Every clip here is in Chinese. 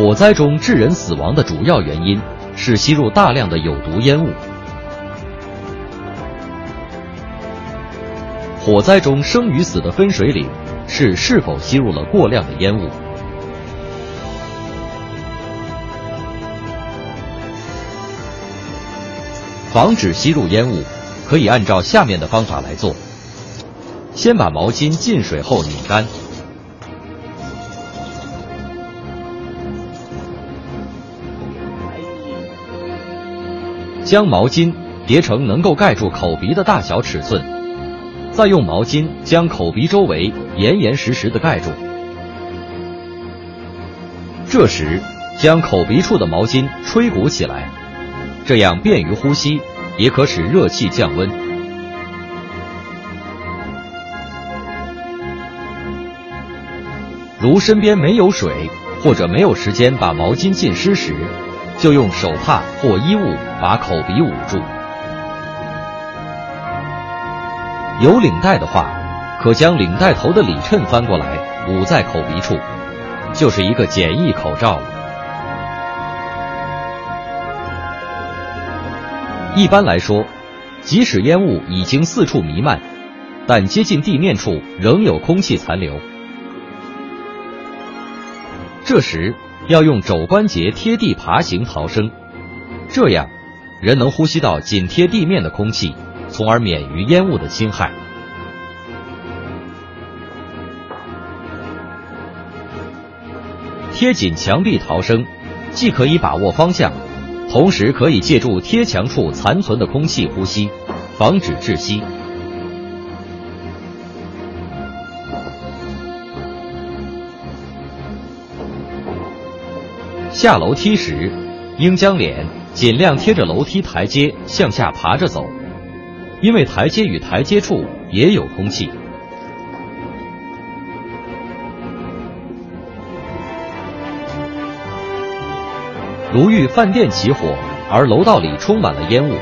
火灾中致人死亡的主要原因是吸入大量的有毒烟雾。火灾中生与死的分水岭是是否吸入了过量的烟雾。防止吸入烟雾，可以按照下面的方法来做：先把毛巾浸水后拧干。将毛巾叠成能够盖住口鼻的大小尺寸，再用毛巾将口鼻周围严严实实的盖住。这时，将口鼻处的毛巾吹鼓起来，这样便于呼吸，也可使热气降温。如身边没有水，或者没有时间把毛巾浸湿时，就用手帕或衣物把口鼻捂住。有领带的话，可将领带头的里衬翻过来捂在口鼻处，就是一个简易口罩了。一般来说，即使烟雾已经四处弥漫，但接近地面处仍有空气残留，这时。要用肘关节贴地爬行逃生，这样人能呼吸到紧贴地面的空气，从而免于烟雾的侵害。贴紧墙壁逃生，既可以把握方向，同时可以借助贴墙处残存的空气呼吸，防止窒息。下楼梯时，应将脸尽量贴着楼梯台阶向下爬着走，因为台阶与台阶处也有空气。如遇饭店起火而楼道里充满了烟雾，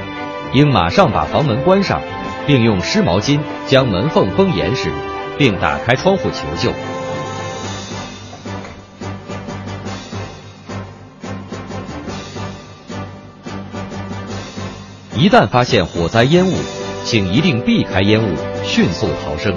应马上把房门关上，并用湿毛巾将门缝封严实，并打开窗户求救。一旦发现火灾烟雾，请一定避开烟雾，迅速逃生。